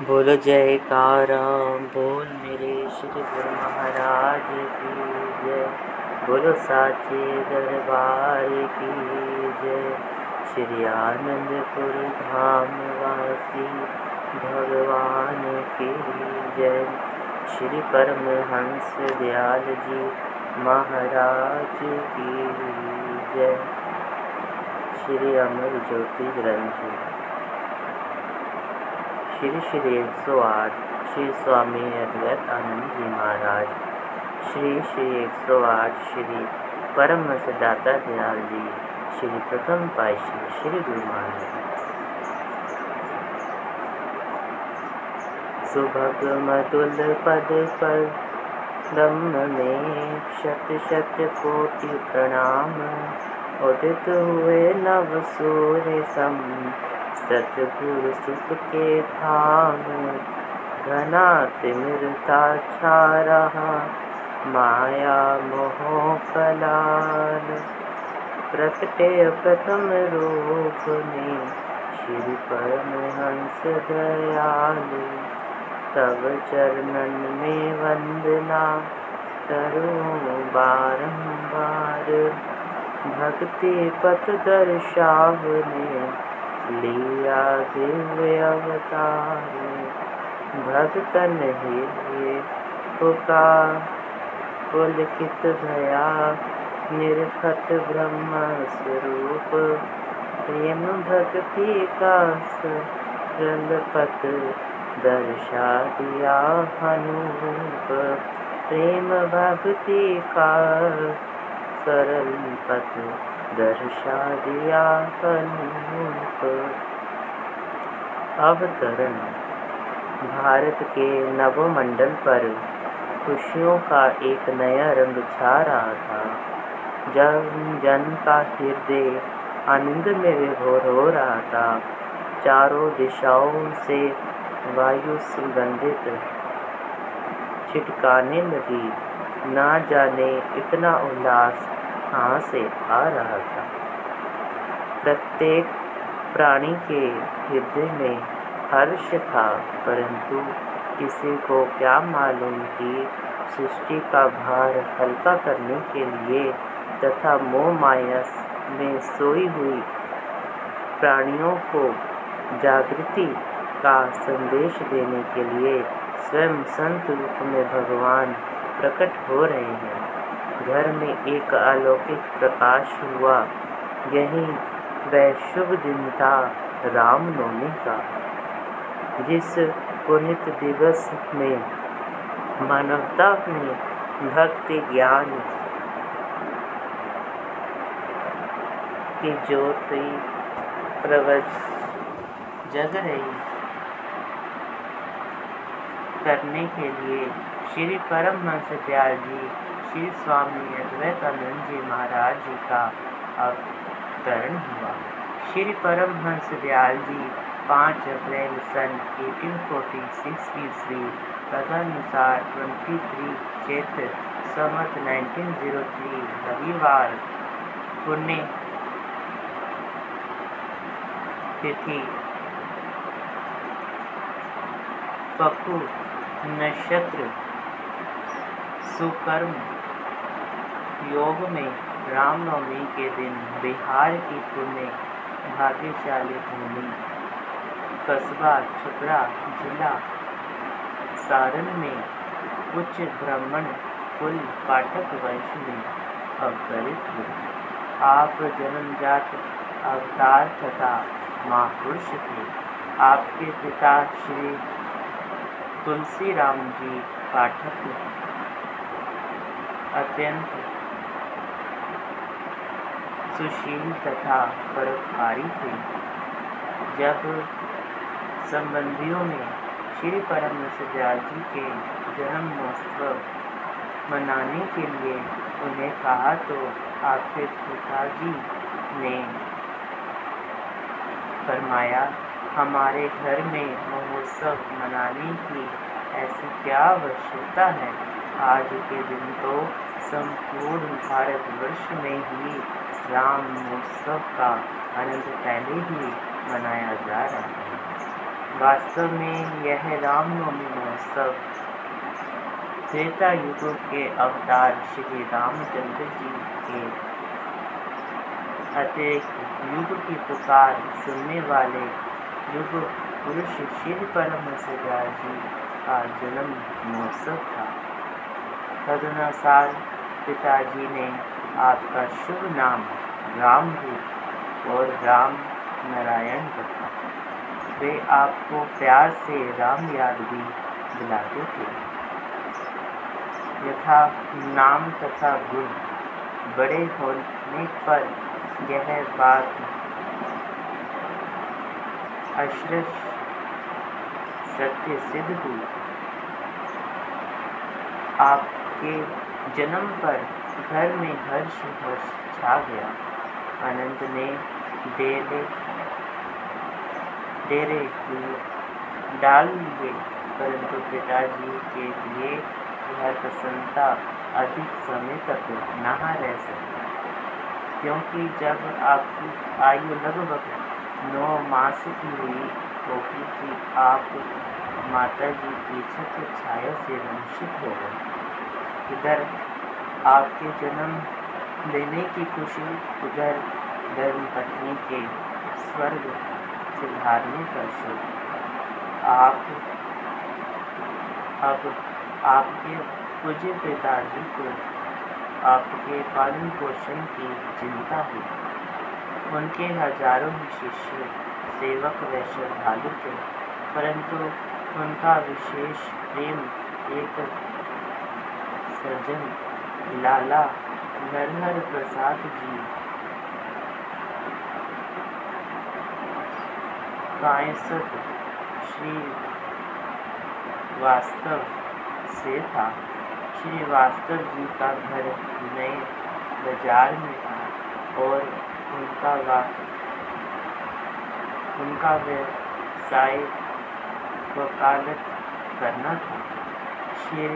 बोलो जयकारा बोल मेरे श्री गुरु महाराज की जय। बोलो साचे दरबार की जय। श्री आनंदपुर धाम वासी भगवान की जय। श्री परमहंस दयाल जी महाराज की जय। श्री अमर ज्योति ग्रंथ श्री श्री एक सौ आठ श्री स्वामी अद्वैत आनंद जी महाराज, श्री श्री एक सौ आठ श्री परम सदाता दयाल जी, श्री प्रथम पाशी श्री गुरु महाराज। सुभग मधुल पद पर ब्रह्म में शत शत कोटि प्रणाम, उदित हुए नव सूर्य सम सतगुरु सुख के धाम घना तिमिरता छा रहा, माया मोह कलाल प्रकटे प्रथम रूप में श्री परमहंस दयालु तब चरणन में वंदना करूँ बारंबार। भक्ति पथ दर्शावने लिया दिव्य अवतार भक्तन ही पुकार, पुलकित भया निर्खत ब्रह्म स्वरूप। प्रेम भक्ति का सरलपथ दर्शा दिया हनूप प्रेम भक्ति का सरल पथ दर्शा दिया अवतरण। भारत के नवमंडल पर खुशियों का एक नया रंग छा रहा था। जब जन का हृदय आनंद में विभोर हो रहा था। चारों दिशाओं से वायु सुगंधित छिटकाने लगी। ना जाने इतना उल्लास कहाँ से आ रहा था। प्रत्येक प्राणी के हृदय में हर्ष था, परंतु किसी को क्या मालूम कि सृष्टि का भार हल्का करने के लिए तथा मोह माया में सोई हुई प्राणियों को जागृति का संदेश देने के लिए स्वयं संत रूप में भगवान प्रकट हो रहे हैं। घर में एक अलौकिक प्रकाश हुआ। यही वह शुभ दिन था रामनवमी का, जिस पुनित दिवस में मानवता में भक्ति ज्ञान की ज्योति प्रवज जग रही करने के लिए श्री परमहंस दयाल जी श्री स्वामी अद्वैतानंद जी महाराज जी का अवतरण हुआ। श्री परमहंस दयाल जी पाँच अप्रैल सन 1846 ईस्वी तदनुसार 23 चैत्र समत 1903 रविवार पुण्य तिथि पक्कू नक्षत्र सुकर्म योग में, रामनवमी के दिन बिहार की पुण्य भाग्यशाली भूमि, कस्बा, छपरा जिला, सारण में उच्च ब्राह्मण कुल पाठक वंश में अवतरित हुए। आप जन्मजात अवतार तथा महापुरुष थे। आपके पिता श्री तुलसी राम जी पाठक अत्यंत सुशील तथा परोपकारी थे। जब संबंधियों ने श्री परम जी के जन्म महोत्सव मनाने के लिए उन्हें कहा तो आपके पिताजी ने फरमाया, हमारे घर में महोत्सव मनाने की ऐसी क्या आवश्यकता है? आज के दिन तो संपूर्ण भारतवर्ष में ही राम महोत्सव का आनंद पहले ही मनाया जा रहा है। वास्तव में यह रामनवमी महोत्सव त्रेता युग के अवतार श्री रामचंद्र जी के अतिरिक्त युग की पुकार सुनने वाले युग पुरुष श्री परम जी का जन्म महोत्सव था। तदनुसार पिताजी ने आपका शुभ नाम राम और राम नारायण रखा वे आपको प्यार से राम याद भी बुलाते थे। यथा नाम तथा गुण बड़े होने पर यह बात अश्रश सत्य सिद्ध हुई। आपके जन्म पर घर में हर्ष हर्ष छा गया। अनंत ने डेरे डेरे डाल लिए, परंतु पिताजी के लिए यह प्रसन्नता अधिक समय तक नहा रह सकी क्योंकि जब आपकी आयु लगभग नौ मास की हुई होगी कि आप माता जी की छत्र छाया से वंचित हो गए। इधर आपके जन्म लेने की खुशी उधर धर्म पत्नी के स्वर्ग सुधारने का शुभ। आप, अब आपके पूज्य पिताजी को, आपके पालन पोषण की चिंता हुई। उनके हज़ारों ही शिष्य, सेवक व श्रद्धालु थे, परंतु उनका विशेष प्रेम एक सज्जन लाला नरहर प्रसाद जी। कायसत श्री वास्तव से था। श्री वास्तव जी का घर नए बाज़ार में था और उनका उनका व्यवसाय वकालत करना था। श्री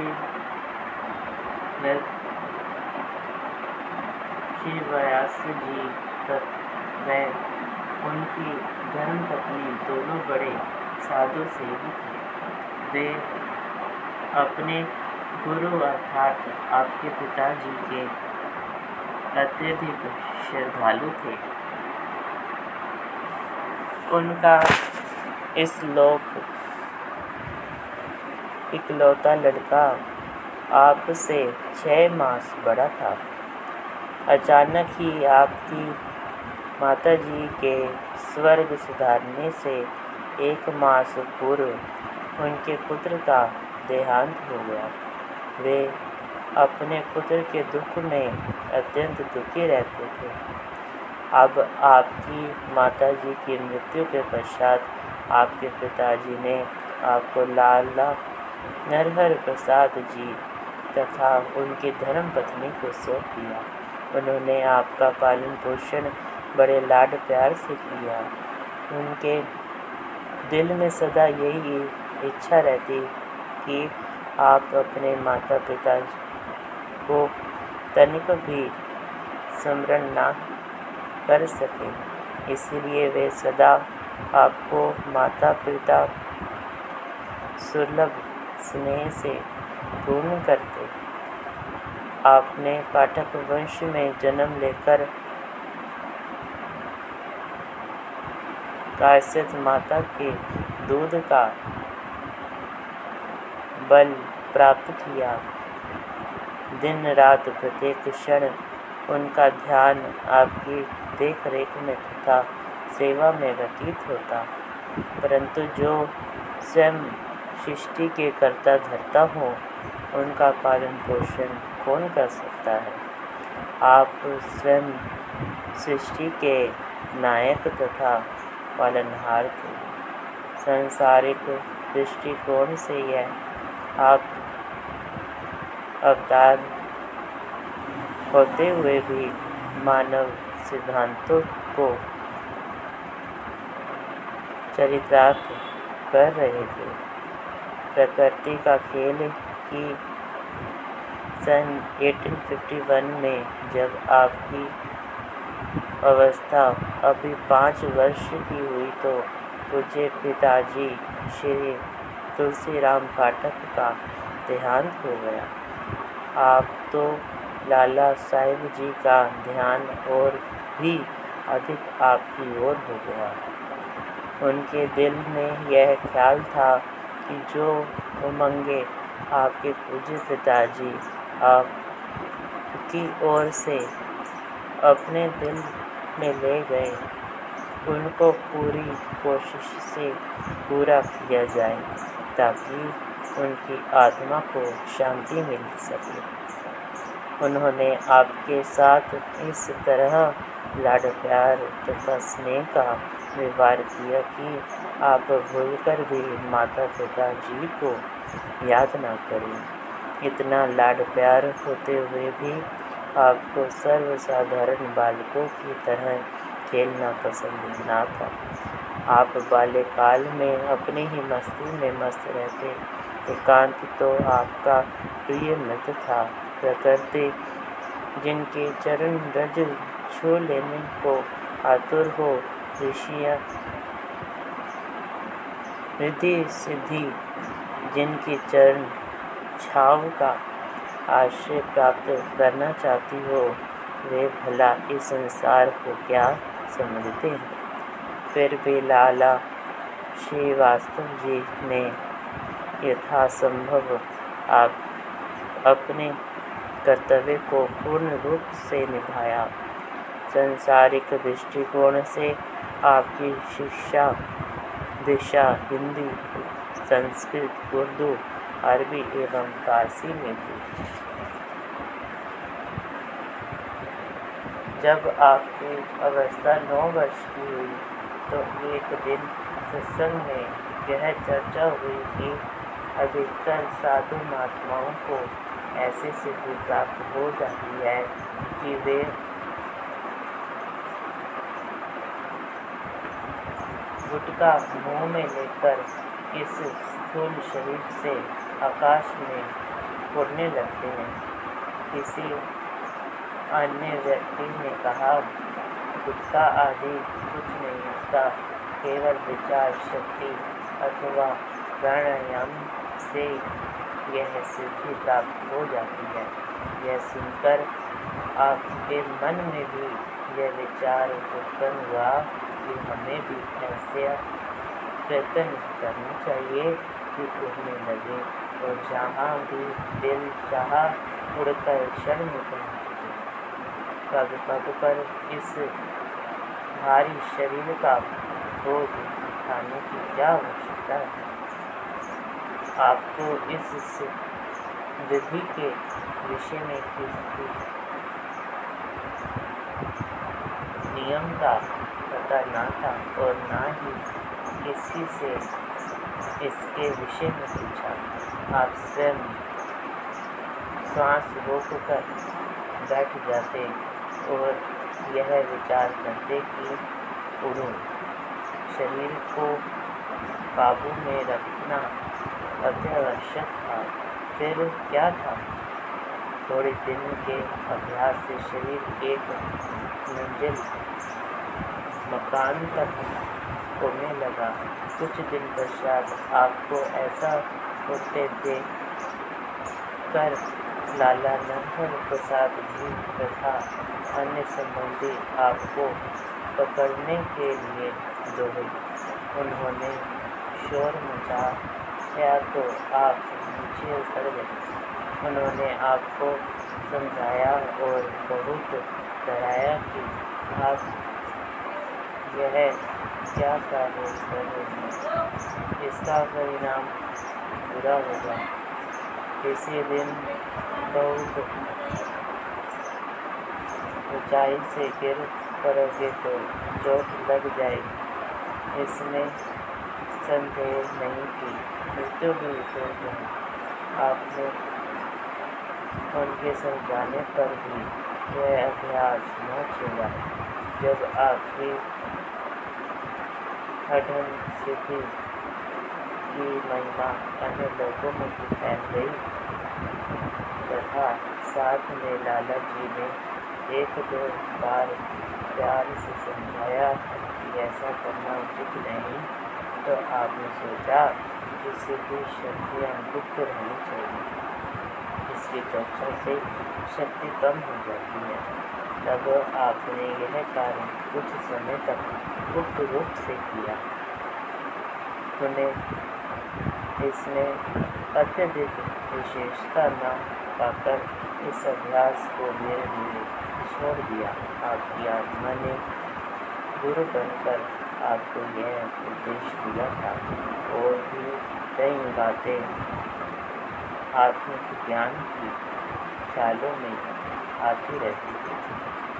श्री व्यास जी वह उनकी धर्मपत्नी दोनों बड़े साधु से सेवी थे। वे अपने गुरु अर्थात आपके पिताजी के अत्यधिक श्रद्धालु थे। उनका इस लोक इकलौता लड़का आपसे छः मास बड़ा था। अचानक ही आपकी माता जी के स्वर्ग सुधारने से एक मास पूर्व उनके पुत्र का देहांत हो गया। वे अपने पुत्र के दुख में अत्यंत दुखी रहते थे। अब आपकी माता जी की मृत्यु के पश्चात आपके पिताजी ने आपको लाला नरहर प्रसाद जी तथा उनकी धर्म पत्नी को सौंप दिया। उन्होंने आपका पालन पोषण बड़े लाड प्यार से किया। उनके दिल में सदा यही इच्छा रहती कि आप अपने माता पिता को तनिक भी स्मरण ना कर सकें। इसलिए वे सदा आपको माता पिता सुलभ स्नेह से पूर्ण करते। आपने पाठक वंश में जन्म लेकर कायसित माता के दूध का बल प्राप्त किया। दिन रात प्रत्येक क्षण उनका ध्यान आपकी देख रेख में तथा सेवा में व्यतीत होता। परंतु जो स्वयं सृष्टि के कर्ता धरता हो, उनका पालन पोषण कौन कर सकता है? आप स्वयं सृष्टि के नायक तथा पालनहार थे। संसारिक दृष्टिकोण से यह आप अवतार होते हुए भी मानव सिद्धांतों को चरितार्थ कर रहे थे। प्रकृति का खेल की सन 1851 में जब आपकी अवस्था अभी पाँच वर्ष की हुई तो पूज्य पिताजी श्री तुलसीराम पाठक का देहांत हो गया। आप तो लाला साहिब जी का ध्यान और भी अधिक आपकी ओर हो गया। उनके दिल में यह ख्याल था कि जो उमंगे आपके पूज्य पिताजी आप की ओर से अपने दिल में ले गए। उनको पूरी कोशिश से पूरा किया जाए ताकि उनकी आत्मा को शांति मिल सके। उन्होंने आपके साथ इस तरह लाड प्यार तथा स्नेह का व्यवहार किया कि आप भूलकर भी माता पिता जी को याद ना करें। इतना लाड प्यार होते हुए भी आपको सर्वसाधारण बालकों की तरह खेलना पसंद ना था। आप बाल्यकाल में अपनी ही मस्ती में मस्त रहते। एकांत तो आपका प्रिय मित्र था। प्रकृति, जिनके चरण रज छू लेने को आतुर हो, ऋषिया रिद्धि सिद्धि जिनकी चरण छाव का आश्रय प्राप्त करना चाहती हो, वे भला इस संसार को क्या समझते हैं? फिर भी लाला श्रीवास्तव जी ने यथासंभव आप अपने कर्तव्य को पूर्ण रूप से निभाया। संसारिक दृष्टिकोण से आपकी शिक्षा, दिशा, हिंदी, संस्कृत, उर्दू अरबी एवं फारसी में थी जब आपकी अवस्था नौ वर्ष की हुई तो एक दिन सत्संग में यह चर्चा हुई कि अधिकतर साधु महात्माओं को ऐसी सिद्धि प्राप्त हो जाती है कि वे गुटका मुँह में लेकर इस स्थूल शरीर से आकाश में उड़ने लगते हैं। किसी अन्य व्यक्ति ने कहा गुटका आदि कुछ नहीं होता, केवल विचार, शक्ति अथवा प्राणायाम से यह सिद्धि प्राप्त हो जाती है। यह सुनकर आपके मन में भी यह विचार उत्पन्न हुआ कि हमें भी ऐसे प्रयत्न करना चाहिए कि उड़ने लगे। और जहाँ भी दिल चाह उड़कर क्षण में पहुँच पग पग पर इस भारी शरीर का बोझ उठाने की क्या आवश्यकता है? आपको इस विधि के विषय में किसी नियम का पता ना था और ना ही किसी से इसके विषय में पूछा। आप स्वयं श्वास रोक कर बैठ जाते और यह विचार करते कि उड़ूँ शरीर को काबू में रखना अत्यावश्यक था। फिर क्या था? थोड़े दिन के अभ्यास से शरीर एक मंजिल मकान तक होने लगा, कुछ दिन पश्चात आपको ऐसा होते देख कर लाला नरहर प्रसाद जी तथा अन्य संबंधी आपको पकड़ने के लिए दौड़े उन्होंने शोर मचा मचाया तो आप नीचे उतर गए। उन्होंने आपको समझाया और बहुत डराया कि आप यह क्या कार्य कर हैं इसका परिणाम बुरा होगा किसी दिन बहुत ऊंचाई से गिर पड़ोगे तो चोट लग जाएगी इसमें संदेह नहीं कि मृत्यु भी हो जाए आपने उनके समझाने पर भी यह अभ्यास न छोड़ा जब आपकी हठन सिद्धि की महिमा अन्य लोगों में भी फैल गई तथा साथ में लाला जी ने एक दो बार प्यार से समझाया कि ऐसा करना उचित नहीं। तो आपने सोचा इससे की शक्तियाँ गुप्त रहनी चाहिए। इसकी चर्चा से शक्ति कम हो जाती है। तब आपने यह कार्य कुछ समय तक गुप्त रूप से किया। उन्हें इसमें अत्यधिक विशेषता न पाकर इस अभ्यास को धीरे धीरे छोड़ दिया। आपकी आत्मा ने गुरु बनकर आपको यह उपदेश दिया था। और भी कई बातें आत्मिक ज्ञान की ख्यालों में आती रहती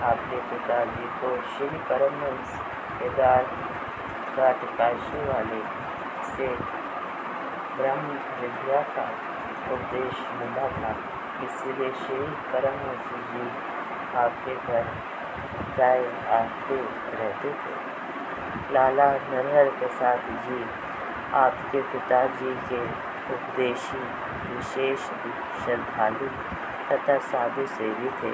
आपके पिताजी को श्री परमहंस केदार घाट काशी वाले से ब्रह्म विद्या का उपदेश मिला था। इसलिए श्री परमहंस जी आपके घर प्राय आते रहते थे। लाला नरहर प्रसाद जी आपके पिताजी के उपदेशी विशेष श्रद्धालु तथा साधु सेवी थे।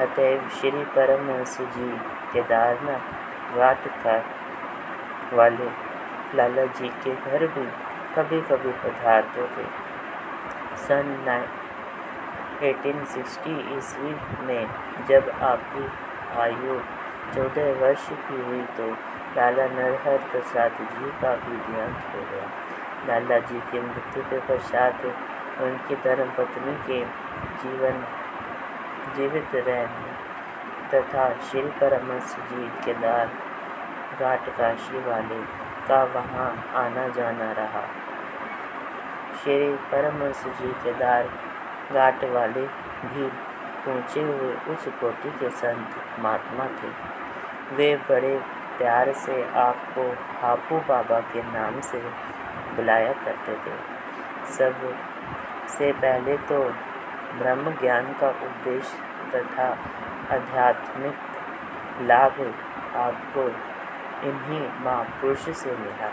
अतएव श्री परमहंस जी, केदारनाथ घाट वाले लाला जी के घर भी कभी कभी पधारते थे। सन 1860 ईस्वी में जब आपकी आयु चौदह वर्ष की हुई तो लाला नरहर प्रसाद जी का भी देहांत हो गया। लाला जी की मृत्यु के पश्चात उनकी धर्मपत्नी के जीवन जीवित रहने तथा श्री परमहंस जी केदार घाट काशी वाले का वहाँ आना जाना रहा। श्री परमहंस जी केदार घाट वाले भी पहुँचे हुए उस कोटि के संत महात्मा थे। वे बड़े प्यार से आपको हापू बाबा के नाम से बुलाया करते थे। सबसे पहले तो ब्रह्म ज्ञान का उद्देश्य तथा आध्यात्मिक लाभ आपको इन्हीं महापुरुष से मिला।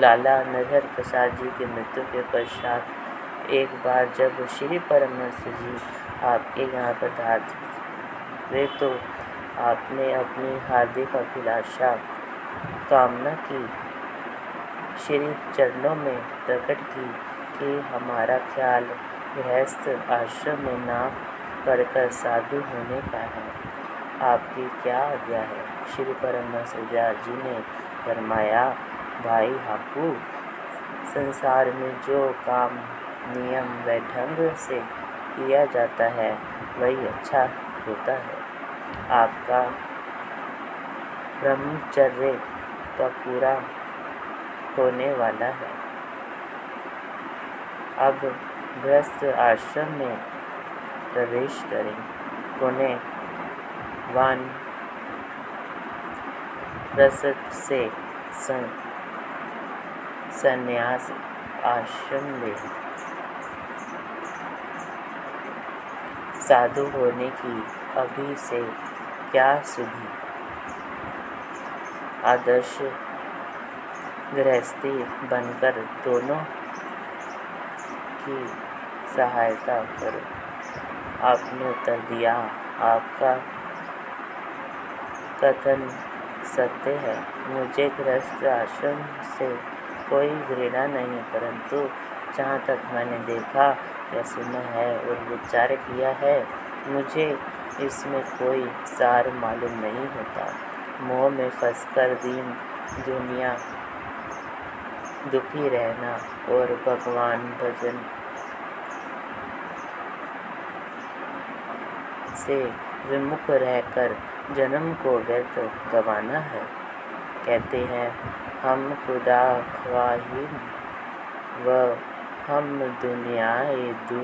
लाला नरहर प्रसाद जी की मृत्यु के पश्चात एक बार जब श्री परमहंस जी आपके यहाँ पधार वे तो आपने अपनी हार्दिक अभिलाषा, कामना की। श्री चरणों में प्रकट की कि हमारा ख्याल गृहस्थ आश्रम में नाम पढ़कर साधु होने का है। आपकी क्या आज्ञा है? श्री परमहंस जी ने फरमाया, भाई हापू संसार में जो काम, नियम व ढंग से किया जाता है, वही अच्छा होता है। आपका ब्रह्मचर्य का पूरा होने वाला है। अब गृहस्थ आश्रम में प्रवेश करें। पुणे, वन प्रसद से, संन्यास आश्रम में। साधु होने की अभी से क्या सुधी? आदर्श गृहस्थी बनकर दोनों की सहायता करो। आपने उत्तर दिया, आपका कथन सत्य है। मुझे गृहस्थ आश्रम से कोई घृणा नहीं, परंतु जहाँ तक मैंने देखा या सुना है और विचार किया है, मुझे इसमें कोई सार मालूम नहीं होता। मोह में फंसकर दीन, दुनिया दुखी रहना और भगवान भजन से विमुख रहकर जन्म को व्यर्थ गवाना है। कहते हैं, हम खुदा ख्वाही व हम दुनिया दू।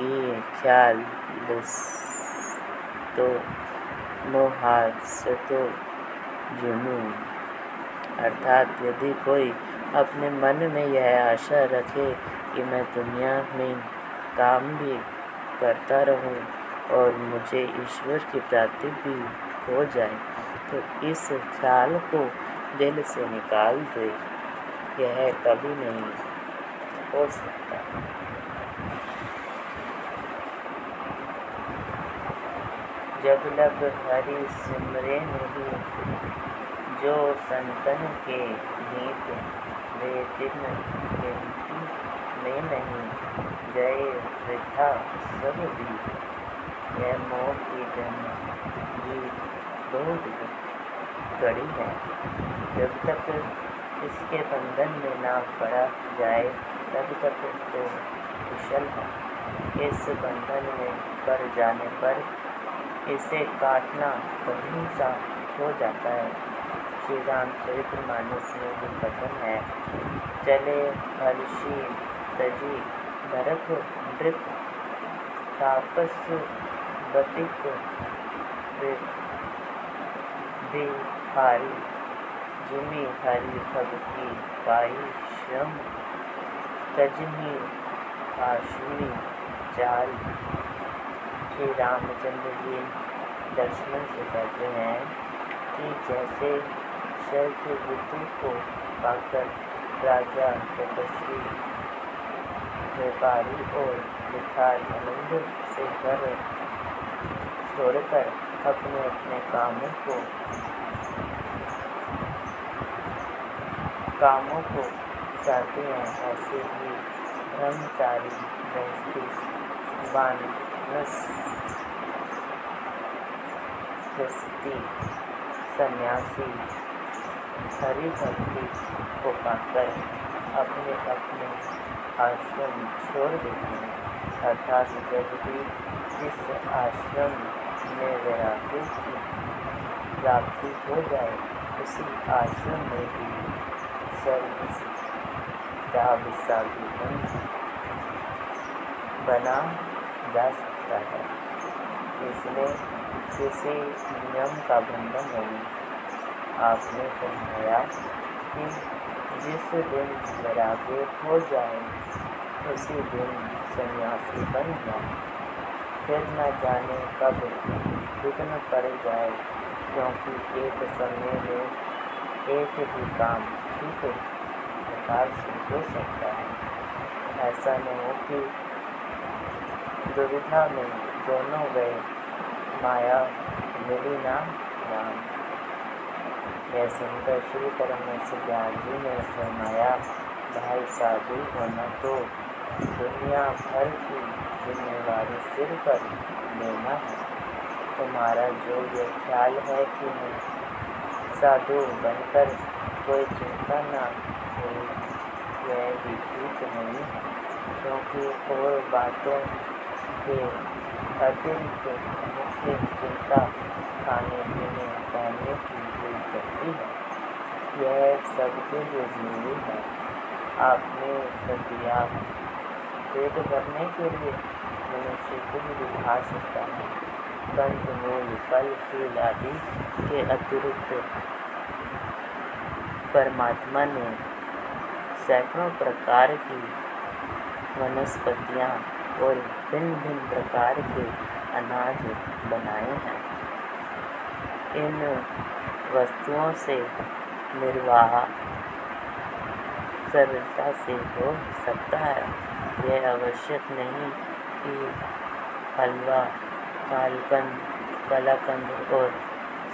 ये ख्याल तो मोहासतो, जुनून। अर्थात यदि कोई अपने मन में यह आशा रखे कि मैं दुनिया में काम भी करता रहूँ और मुझे ईश्वर की प्राप्ति भी हो जाए तो इस ख्याल को दिल से निकाल दे। यह कभी नहीं हो सकता। जब लग हरी सिमरे नहीं, जो संतन के नीत वे दिन गिनती में नहीं गए वृथा सब भी। मोह की बहुत कड़ी है जब तक इसके बंधन में ना पड़ा जाए तब तक तो कुशल है इस बंधन में पड़ जाने पर इसे काटना कठिन सा हो जाता है श्री रामचरित्र मानस में जो कथन है चले हर्षी तजी नरक नृप तापस बतिक बिहारी पाई श्रम। तजमी आश्वी चाल श्री रामचंद्र जी दर्शन से कहते हैं कि जैसे शर्त ऋतु को पाकर राजा तपस्वी, व्यापारी और भिखारी आनंद से घर छोड़कर अपने अपने कामों को कामों को चाहते हैं, ऐसे ही ब्रह्मचारी गृहस्थी वानस सन्यासी हरि भक्ति को पाकर अपने अपने आश्रम छोड़ देते हैं। अर्थात जब भी जिस आश्रम में वैराग्य की प्राप्ति हो जाए, उसी आश्रम में भी सर्विस बना जा सकता है। इसमें किसी नियम का बंधन नहीं। आपने फरमाया कि जिस दिन वैराग्य हो जाए, उसी दिन सन्यासी बन जाए। फिर न जाने कब विघ्न पड़ जाए, क्योंकि एक समय में एक ही काम ठीक प्रकार से हो सकता है। ऐसा नहीं हो कि दुविधा में दोनों गए माया मिली ना राम। यह सुनकर श्री परमेश ज्ञान जी ने फरमाया, भाई साधु होना तो दुनिया भर की जिम्मेवारी सिर पर लेना है। तुम्हारा जो ये ख्याल है कि मैं साधु बनकर कोई चिंता ना हो यह भी ठीक नहीं है, क्योंकि और बातों के अतिरिक्त मुख्य चिंता खाने पीने, पहनने की करती है। यह सबके लिए ज़रूरी है। आपने प्रक्रिया पेट भरने के लिए मनुष्य कुछ भी खा सकता है। कंद मूल फल फूल आदि के अतिरिक्त परमात्मा ने सैकड़ों प्रकार की वनस्पतियाँ और भिन्न भिन्न प्रकार के अनाज बनाए हैं। इन वस्तुओं से निर्वाह सरलता से हो सकता है। यह आवश्यक नहीं कि हलवा कालकंद कलाकंद और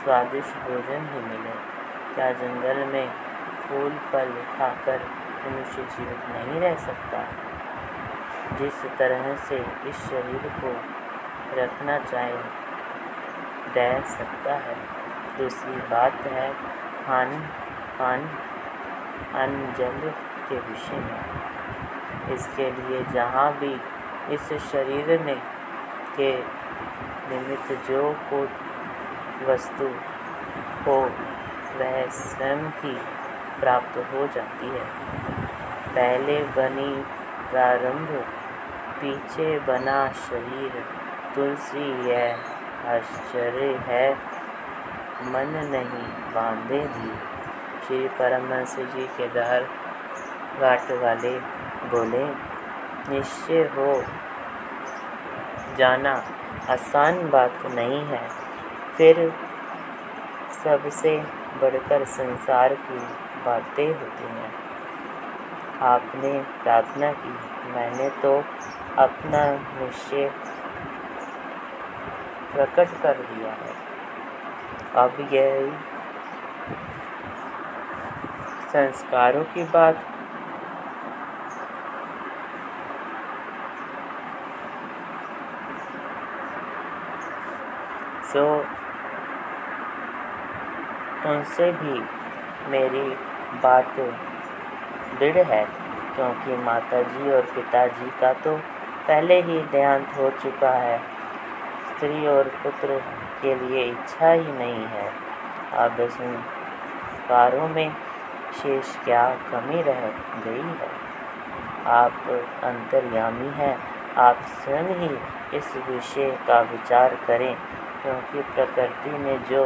स्वादिष्ट भोजन ही मिले। क्या जंगल में फूल, फल खाकर मनुष्य जीवित नहीं रह सकता? जिस तरह से इस शरीर को रखना चाहे, रह सकता है। दूसरी बात है खान खान अन्न जल के विषय में। इसके लिए जहाँ भी इस शरीर ने के निमित्त जो को वस्तु हो वह स्वयं की प्राप्त हो जाती है। पहले बनी प्रारंभ, पीछे बना शरीर। तुलसी, यह आश्चर्य है, मन नहीं बांधे भी। श्री परमहंस जी के दर घाट वाले बोले, निश्चय हो, जाना। आसान बात नहीं है। फिर सबसे बढ़कर संसार की बातें होती हैं। आपने प्रार्थना की, मैंने तो अपना निश्चय प्रकट कर दिया है। अब यह संस्कारों की बात सो उनसे भी मेरी बात दृढ़ है, क्योंकि माताजी और पिताजी का तो पहले ही देहांत हो चुका है। स्त्री और पुत्र के लिए इच्छा ही नहीं है। अब संस्कारों में शेष क्या कमी रह गई है? आप अंतर्यामी हैं, आप स्वयं ही इस विषय का विचार करें। क्योंकि प्रकृति ने जो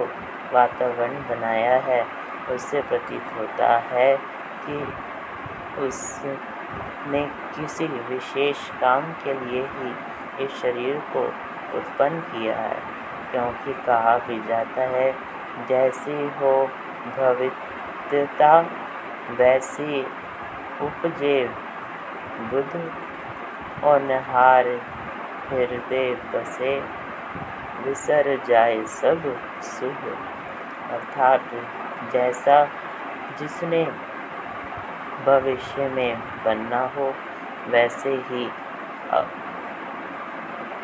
वातावरण बनाया है, उससे प्रतीत होता है कि उसने किसी विशेष काम के लिए ही इस शरीर को उत्पन्न किया है, क्योंकि कहा भी जाता है, जैसी हो भवित्यता वैसी उपजे बुध और नहार हृदय बसे विसर जाए सब शुभ अर्थात जैसा जिसने भविष्य में बनना हो, वैसे ही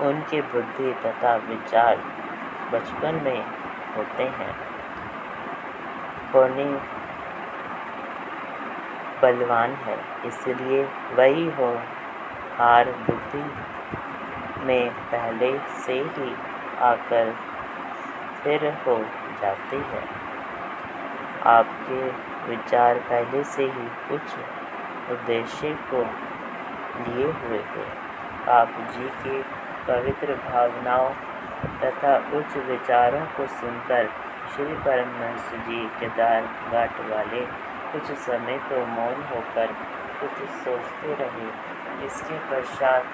उनकी बुद्धि तथा विचार बचपन में होते हैं। होनी बलवान है, इसलिए वही हो, हार बुद्धि में पहले से ही आकर फिर हो जाती है। आपके विचार पहले से ही कुछ उद्देश्य को लिए हुए थे। आप जी के पवित्र भावनाओं तथा उच्च विचारों को सुनकर श्री परमहंस जी केदार घाट वाले कुछ समय तो मौन होकर कुछ सोचते रहे। इसके पश्चात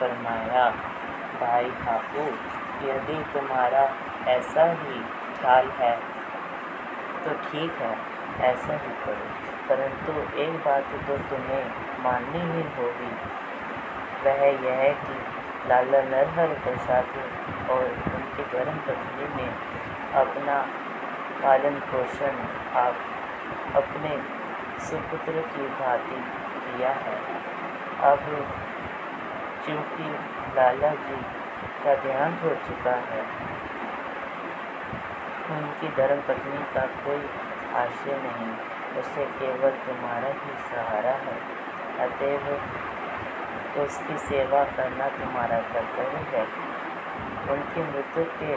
फरमाया भाई ठाकू यदि तुम्हारा ऐसा ही ख्याल है तो ठीक है, ऐसा ही करो। परंतु एक बात तो तुम्हें माननी ही होगी, वह यह है कि लाला नरहर प्रसाद और उनकी धर्म पत्नी ने अपना पालन पोषण आप अपने सुपुत्र की भांति किया है। अब चूँकि लाला जी का देहांत हो चुका है। उनकी धर्म पत्नी का कोई आशय नहीं, उसे केवल तुम्हारा ही सहारा है। अतएव उसकी सेवा करना तुम्हारा कर्तव्य है। उनकी मृत्यु के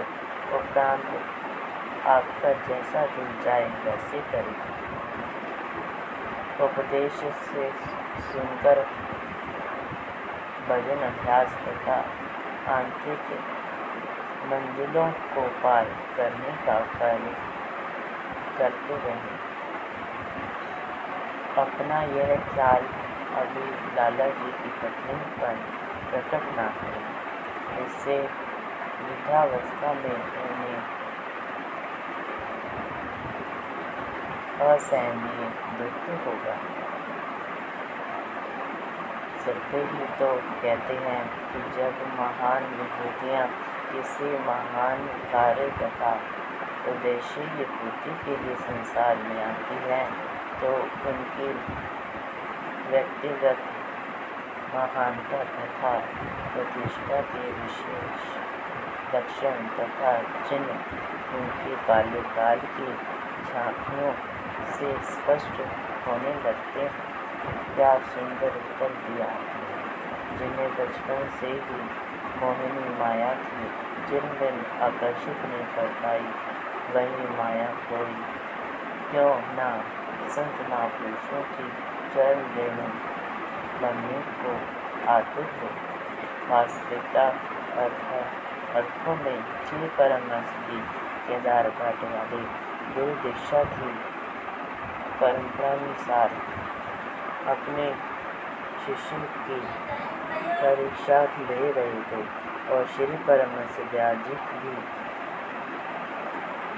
उपरांत आपका जैसा दिल जाए, वैसे करें। उपदेश से सुनकर भजन अभ्यास तथा आंतरिक मंजिलों को पार करने का कार्य करते रहें। अपना यह ख्याल अभी लाला जी की पत्नी पर प्रकट ना करें इससे वृद्धावस्था में उन्हें असहनीय दुख होगा। सत्य ही तो कहते हैं कि जब महान विभूतियाँ किसी महान कार्य तथा उद्देश्य पूर्ति के लिए संसार में आती हैं तो उनकी व्यक्तिगत महानता तथा प्रतिष्ठा के विशेष लक्षण तथा चिन्ह उनकी बाल्यकाल की झांकियों से स्पष्ट होने लगते क्या सुंदर उत्तर दिया जिन्हें बचपन से ही मोहिनी माया की जिन दिन आकर्षित नहीं कर पाई, वही माया कोई। क्यों ना संत महापुरुषों की चरण देने बनने को आतुर हो वास्तविकता अर्थ अर्थों में श्री परमहंस जी केदार घाट वाले गुरु दीक्षा की परंपरानुसार अपने शिष्य की परीक्षा ले रहे थे और श्री परमहंस व्यास जी भी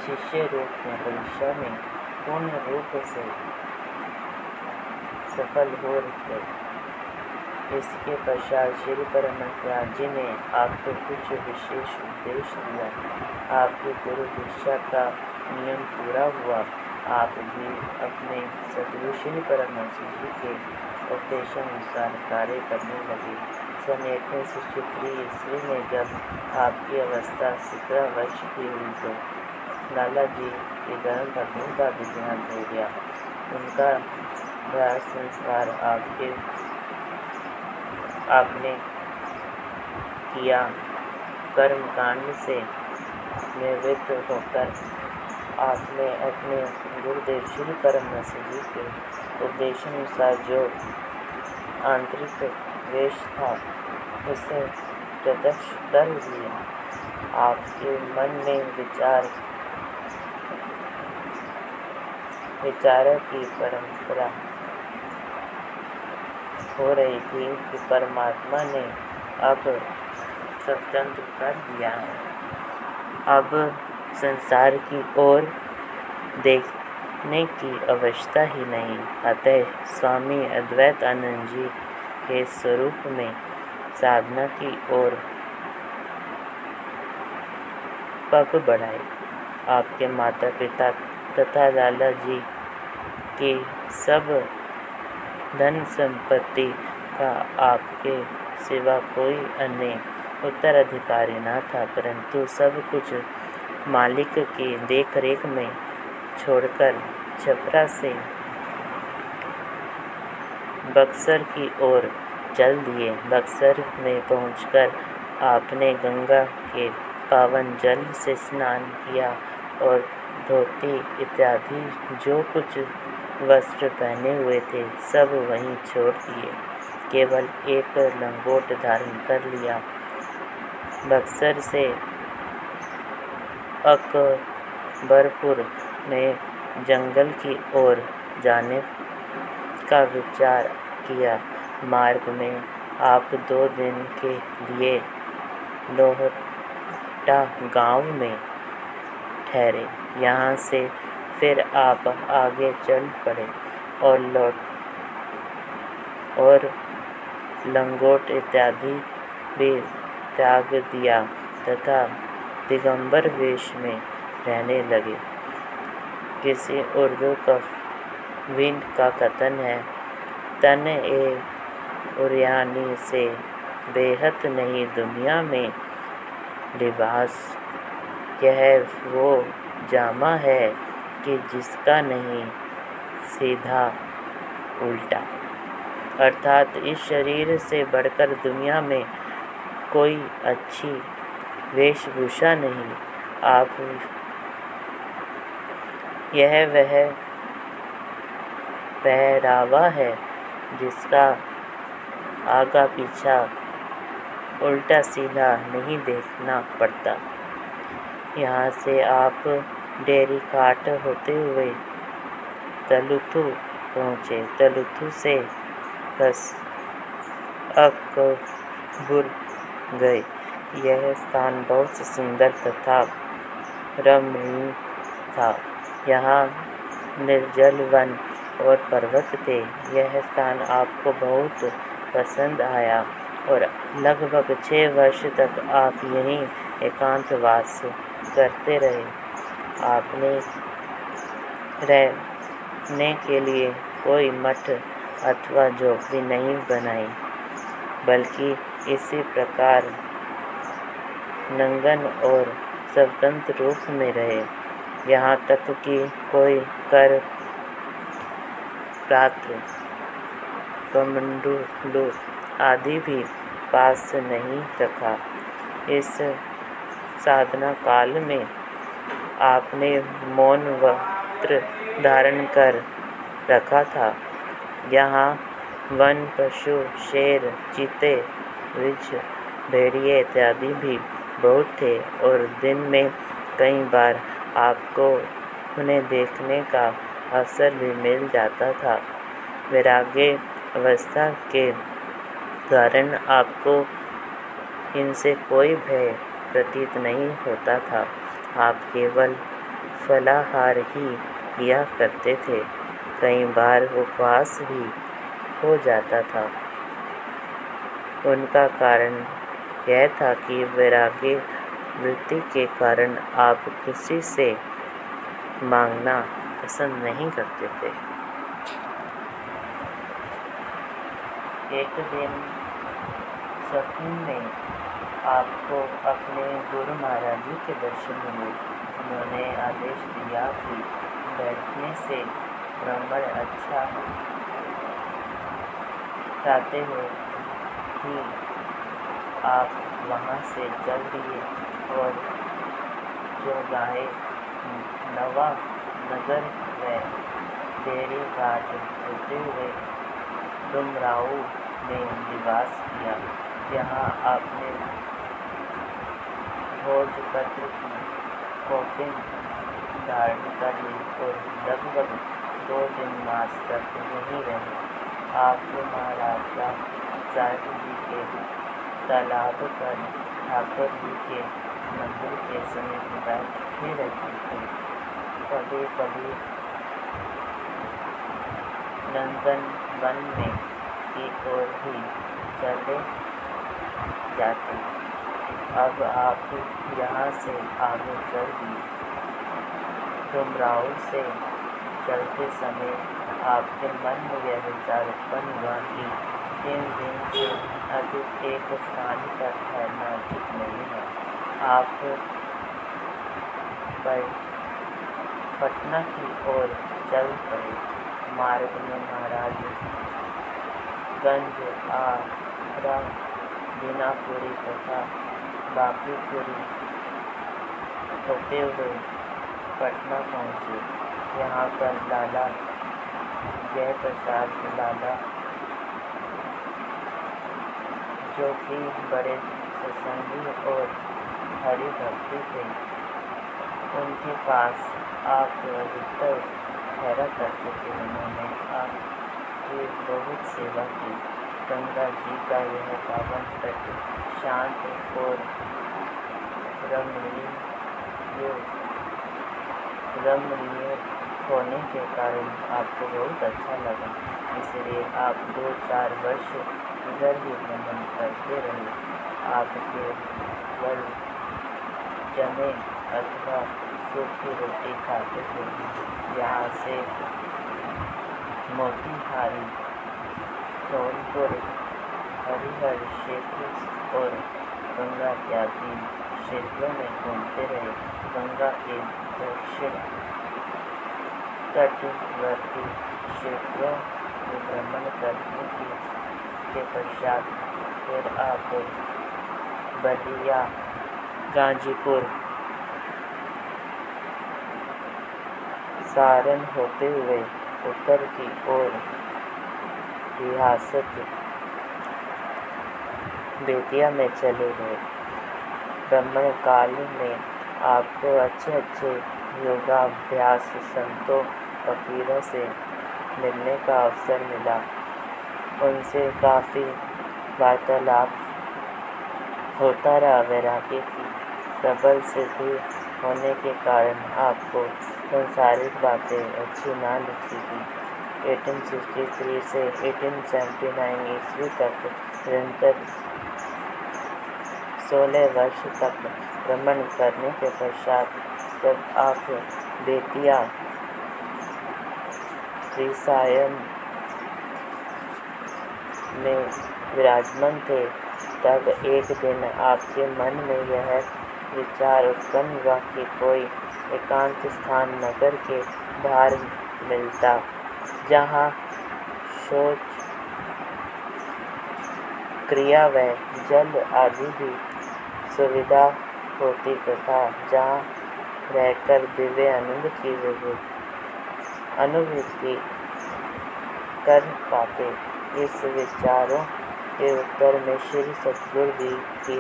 शिष्य रूप में परीक्षा में पूर्ण रूप से सफल हो रहे। इसके पश्चात श्री परमहंस जी ने आपको कुछ विशेष उपदेश दिया। आपके गुरु दीक्षा का नियम पूरा हुआ। आप भी अपने सदगुरु श्री परमहंस जी के उपदेशानुसार कार्य करने लगे। सन सौ छिहत्तरी ईस्वी में जब आपकी अवस्था सत्रह वर्ष की हुई तो लाला जी के गर्म पत्नी का भी ध्यान हो गया। उनका दाह संस्कार आपके, आपने किया। कर्मकांड से निवृत्त होकर आपने अपने गुरुदेव श्री परम जी के उपदेशानुसार जो आंतरिक वेश था, उसे प्रत्यक्ष कर दिया आपके मन में विचार, विचारों की परंपरा हो रही थी कि परमात्मा ने अब स्वतंत्र कर दिया है। अब संसार की ओर देखने की अवस्था ही नहीं। अतः स्वामी अद्वैत आनंद जी के स्वरूप में साधना की ओर पग बढ़ाए। आपके माता पिता तथा लाला जी के सब धन संपत्ति का आपके सिवा कोई अन्य उत्तराधिकारी न था, परंतु सब कुछ मालिक की देखरेख में छोड़कर छपरा से बक्सर की ओर चल दिए। बक्सर में पहुंचकर आपने गंगा के पावन जल से स्नान किया और धोती इत्यादि, जो कुछ वस्त्र पहने हुए थे, सब वहीं छोड़ दिए। केवल एक लंगोट धारण कर लिया। बक्सर से अकबरपुर में जंगल की ओर जाने का विचार किया। मार्ग में आप दो दिन के लिए लोहटा गाँव में ठहरे। यहाँ से फिर आप आगे चल पड़े और लौट और लंगोट इत्यादि भी त्याग दिया तथा दिगंबर वेश में रहने लगे। किसी उर्दू कविन का कथन है, तन ए उरियानी से बेहद नहीं दुनिया में लिबास। यह वो जामा है कि जिसका नहीं, सीधा उल्टा। अर्थात इस शरीर से बढ़कर दुनिया में कोई अच्छी वेशभूषा नहीं। आप यह वह पहरावा है जिसका आगा पीछा उल्टा सीधा नहीं देखना पड़ता। यहाँ से आप डेरी काट होते हुए तलुथु पहुँचे। तलुथु से बस अकबुर गए। यह स्थान बहुत सुंदर तथा रमणीय था। यहाँ निर्जल वन और पर्वत थे। यह स्थान आपको बहुत पसंद आया और लगभग छः वर्ष तक आप यहीं एकांतवास करते रहे। आपने रहने के लिए कोई मठ अथवा झोपड़ी नहीं बनाई, बल्कि इसी प्रकार नंगन और स्वतंत्र रूप में रहे। यहाँ तक कि कोई कर पात्र कमंडलू आदि भी पास नहीं रखा। इस साधना काल में आपने मौन वस्त्र धारण कर रखा था। यहाँ वन, पशु, शेर, चीते विज भेड़िए इत्यादि भी बहुत थे और दिन में कई बार आपको उन्हें देखने का अवसर भी मिल जाता था। वैराग्य अवस्था के कारण आपको इनसे कोई भय प्रतीत नहीं होता था। आप केवल फलाहार ही किया करते थे। कई बार उपवास भी हो जाता था। उनका कारण यह था कि वैराग्य वृत्ति के कारण आप किसी से मांगना पसंद नहीं करते थे। एक दिन सपन में आपको अपने गुरु महाराज जी के दर्शन मिले उन्होंने आदेश दिया कि बैठने से ब्राह्मण अच्छा चाहते हो कि आप वहाँ से चल दिए और जो गाय नवा नगर में देरी घाट होते हुए डुमराऊ में निवास किया। यहाँ आपने भोजपत्र की कॉपिंग धारण कर ली और लगभग दो तीन मास तक नहीं रहे। आपके महाराजा साहब जी के तालाब पर ठाकुर जी के मंदिर के समीप बैठे रहते थे कभी कभी नंदन वन में की ओर भी चले जाते अब आप यहाँ से आगे चल दिए डुमराव से चलते समय आपके मन में यह विचार उत्पन्न हुआ कि तीन दिन से अधिक एक स्थान पर ठहरना उचित नहीं है, आप पटना की ओर चल पड़े। मार्ग में महाराज गंज आगरा दीनापुरी तथा बाकीपुरी होते हुए पटना पहुँचे। यहाँ पर लाला जयप्रसाद, लाला जो कि बड़े सत्संगी और हरि भक्ति थे। उनके पास आप अधिकतर ठहरा करते थे। उन्होंने आपकी बहुत सेवा की। गंगा जी का यह पावन तट शांत और रमणीय रमणीय होने के कारण आपको बहुत अच्छा लगा। इसलिए आप दो चार वर्ष भ्रमण करते रहे आपके बल चने अथवा सूखी रोटी खाते थे यहाँ से मोतीहारी सोनपुर हरिहर क्षेत्र और गंगा के इत्यादि क्षेत्रों में घूमते रहे गंगा के दक्षिण तटवर्ती क्षेत्रों में भ्रमण करने की के पश्चात फिर आप बलिया, गाजीपुर। सारण होते हुए उत्तर की ओर रियासत बेतिया में चले गए। ब्रह्मण काल में आपको अच्छे अच्छे योगाभ्यास संतों फकीरों से मिलने का अवसर मिला। उनसे काफ़ी वार्तालाप होता रहा। वैराग्य की प्रबल सिद्धि होने के कारण आपको संसारिक बातें अच्छी ना लगती। थी 1863 से 1879 ईस्वी तक निरंतर 16 वर्ष तक भ्रमण करने के पश्चात जब आप बेतिया में विराजमान थे, तब एक दिन आपके मन में यह विचार उत्पन्न हुआ कि कोई एकांत स्थान नगर के बाहर मिलता, जहाँ शौच, क्रिया व जल आदि भी सुविधा होती तथा जहाँ रहकर दिव्य आनंद की अनुभूति कर पाते। इस विचारों के उत्तर में श्री सतगुरु जी की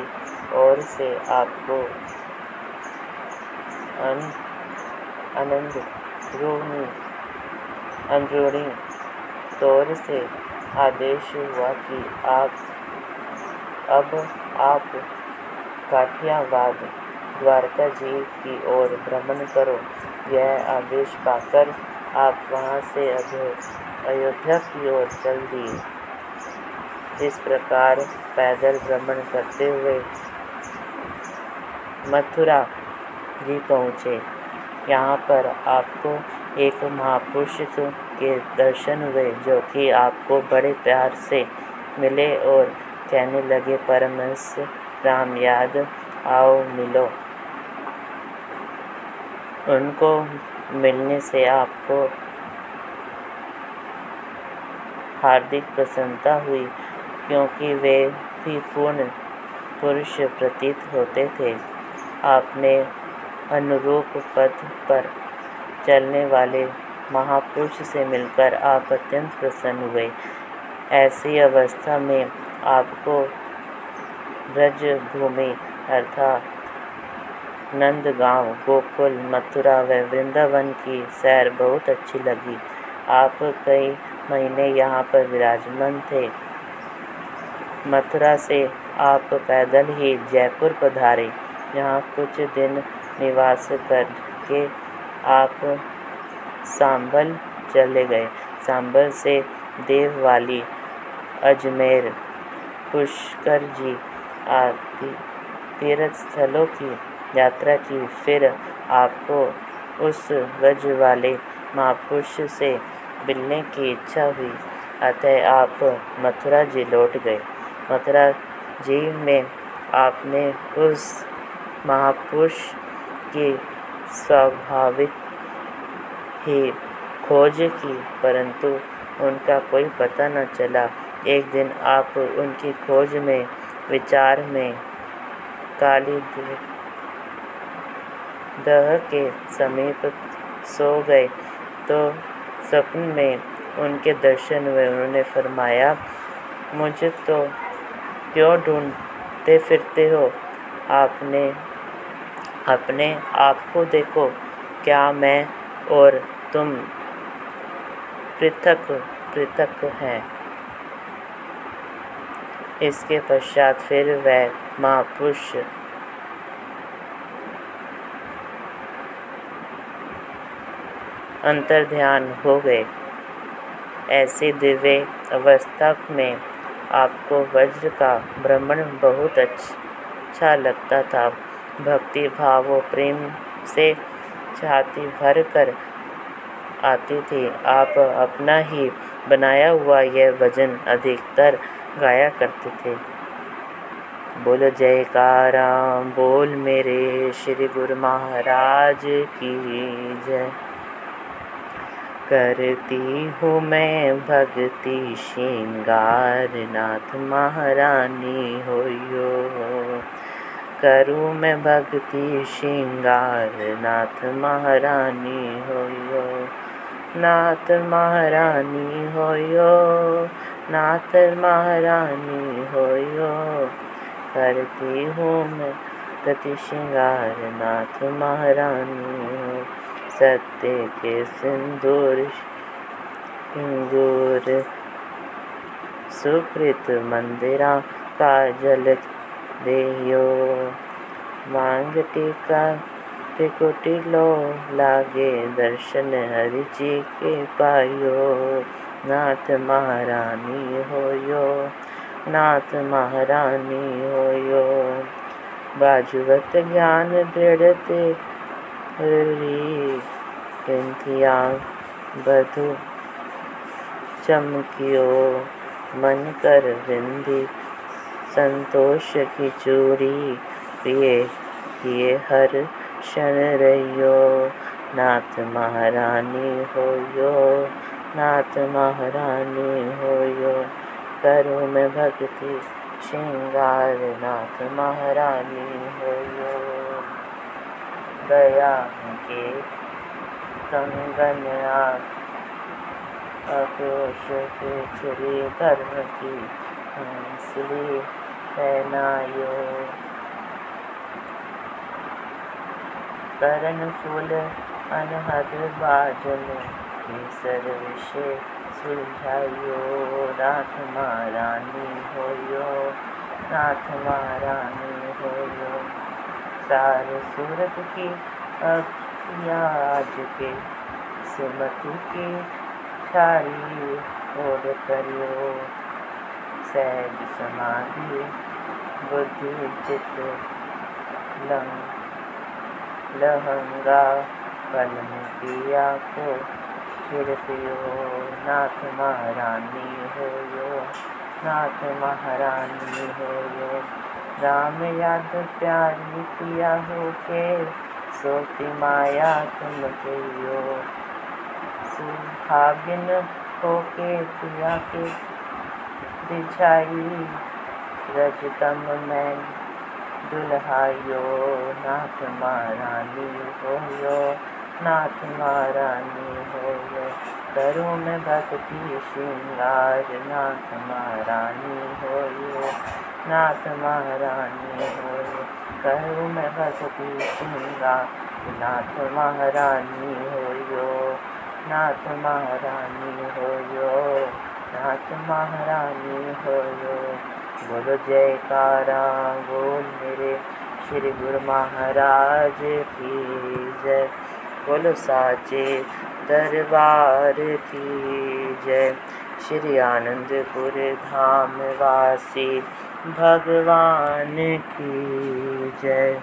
ओर से आपको आनंद रूनी अंदरूनी तौर से आदेश हुआ कि आप, अब आप काठियावाद द्वारका जी की ओर भ्रमण करो। यह आदेश पाकर आप वहाँ से अयोध्या की ओर चल दिए इस प्रकार पैदल भ्रमण करते हुए मथुरा भी पहुँचे। यहाँ पर आपको एक महापुरुष के दर्शन हुए, जो कि आपको बड़े प्यार से मिले और कहने लगे, परमहंस, राम याद आओ, मिलो। उनको मिलने से आपको हार्दिक प्रसन्नता हुई, क्योंकि वे भी पूर्ण पुरुष प्रतीत होते थे। आपने अनुरूप पथ पर चलने वाले महापुरुष से मिलकर आप अत्यंत प्रसन्न हुए। ऐसी अवस्था में आपको ब्रज भूमि अर्थात नंदगांव, गोकुल, मथुरा व वृंदावन की सैर बहुत अच्छी लगी। आप कई महीने यहाँ पर विराजमान थे। मथुरा से आप पैदल ही जयपुर पधारे। यहाँ कुछ दिन निवास करके आप सांभल चले गए। सांभल से देववाली अजमेर, पुष्कर जी आदि तीर्थ स्थलों की यात्रा की। फिर आपको उस व्रज वाले महापुरुष से मिलने की इच्छा हुई। अतः आप मथुरा जी लौट गए। मथुरा जी में आपने उस महापुरुष की स्वाभाविक ही खोज की, परंतु उनका कोई पता न चला। एक दिन आप उनकी खोज में, विचार में काली दह के समीप सो गए तो सपन में उनके दर्शन हुए उन्होंने फरमाया, मुझे तो क्यों ढूंढते फिरते हो? आपने, अपने आप को देखो, क्या मैं और तुम पृथक पृथक हैं? इसके पश्चात फिर वह महापुरुष अंतर ध्यान हो गए। ऐसी दिव्य अवस्था में आपको वज्र का भ्रमण बहुत अच्छा लगता था। भक्ति भाव और प्रेम से छाती भर कर आती थी। आप अपना ही बनाया हुआ यह भजन अधिकतर गाया करते थे। बोल, जयकारा, बोल मेरे श्री गुरु महाराज की जय। करती हूँ मैं भक्ति श्रृंगार नाथ महारानी हो यो। करूँ मैं भक्ति श्रृंगार नाथ महारानी हो यो। नाथ महारानी हो यो। नाथ महारानी हो यो। करती हूँ मैं प्रति श्रृंगार नाथ महारानी हो। सत्य के सिंदूर सिंदूर, सुकृत मंदिरा का जल देयो मांग टीका त्रिकुटी लो, लागे दर्शन हरि जी के पायो नाथ महारानी होयो, नाथ महारानी होयो। बाजुवत ज्ञान दृढ़ते पेंथिया, बधु, चमकियो मन कर बिंदी संतोष की चूरी प्रिय किए हर क्षण रहियो। नाथ महारानी होयो नाथ महारानी होयो करो में भक्ति, श्रृंगार नाथ महारानी होयो दया के कंगन अकोश के छुरी धर्म की हंसली पहनायो। करण फूल अनहद बाजन केसर विषय सुलझायो। नाथ महारानी होयो नाथ महारानी होयो। सार सूरत की आज के सुमति की छाई ओर करियो। सहज समाधि, बुद्धि चित लंग, लहंगा पल में पिया को फिर पियो नाथ महारानी हो यो, नाथ महारानी हो यो। राम याद प्यारी पिया हो के सोती माया तुम पियो सुहागिन होके पिया के बिछाई, रजतम में दुल्हायो नाथ महारानी हो नाथ महारानी हो करूँ मैं भक्ति श्रृंगार, नाथ महारानी हो नाथ महारानी हो करूँ मैं भक्ति श्रृंगार नाथ महारानी हो नाथ महारानी हो नाथ महारानी हो बोलो जयकारा, बोल मेरे श्री गुरु महाराज की जय। बोलो साचे दरबार की जय। श्री आनंदपुर धाम वासी भगवान की जय।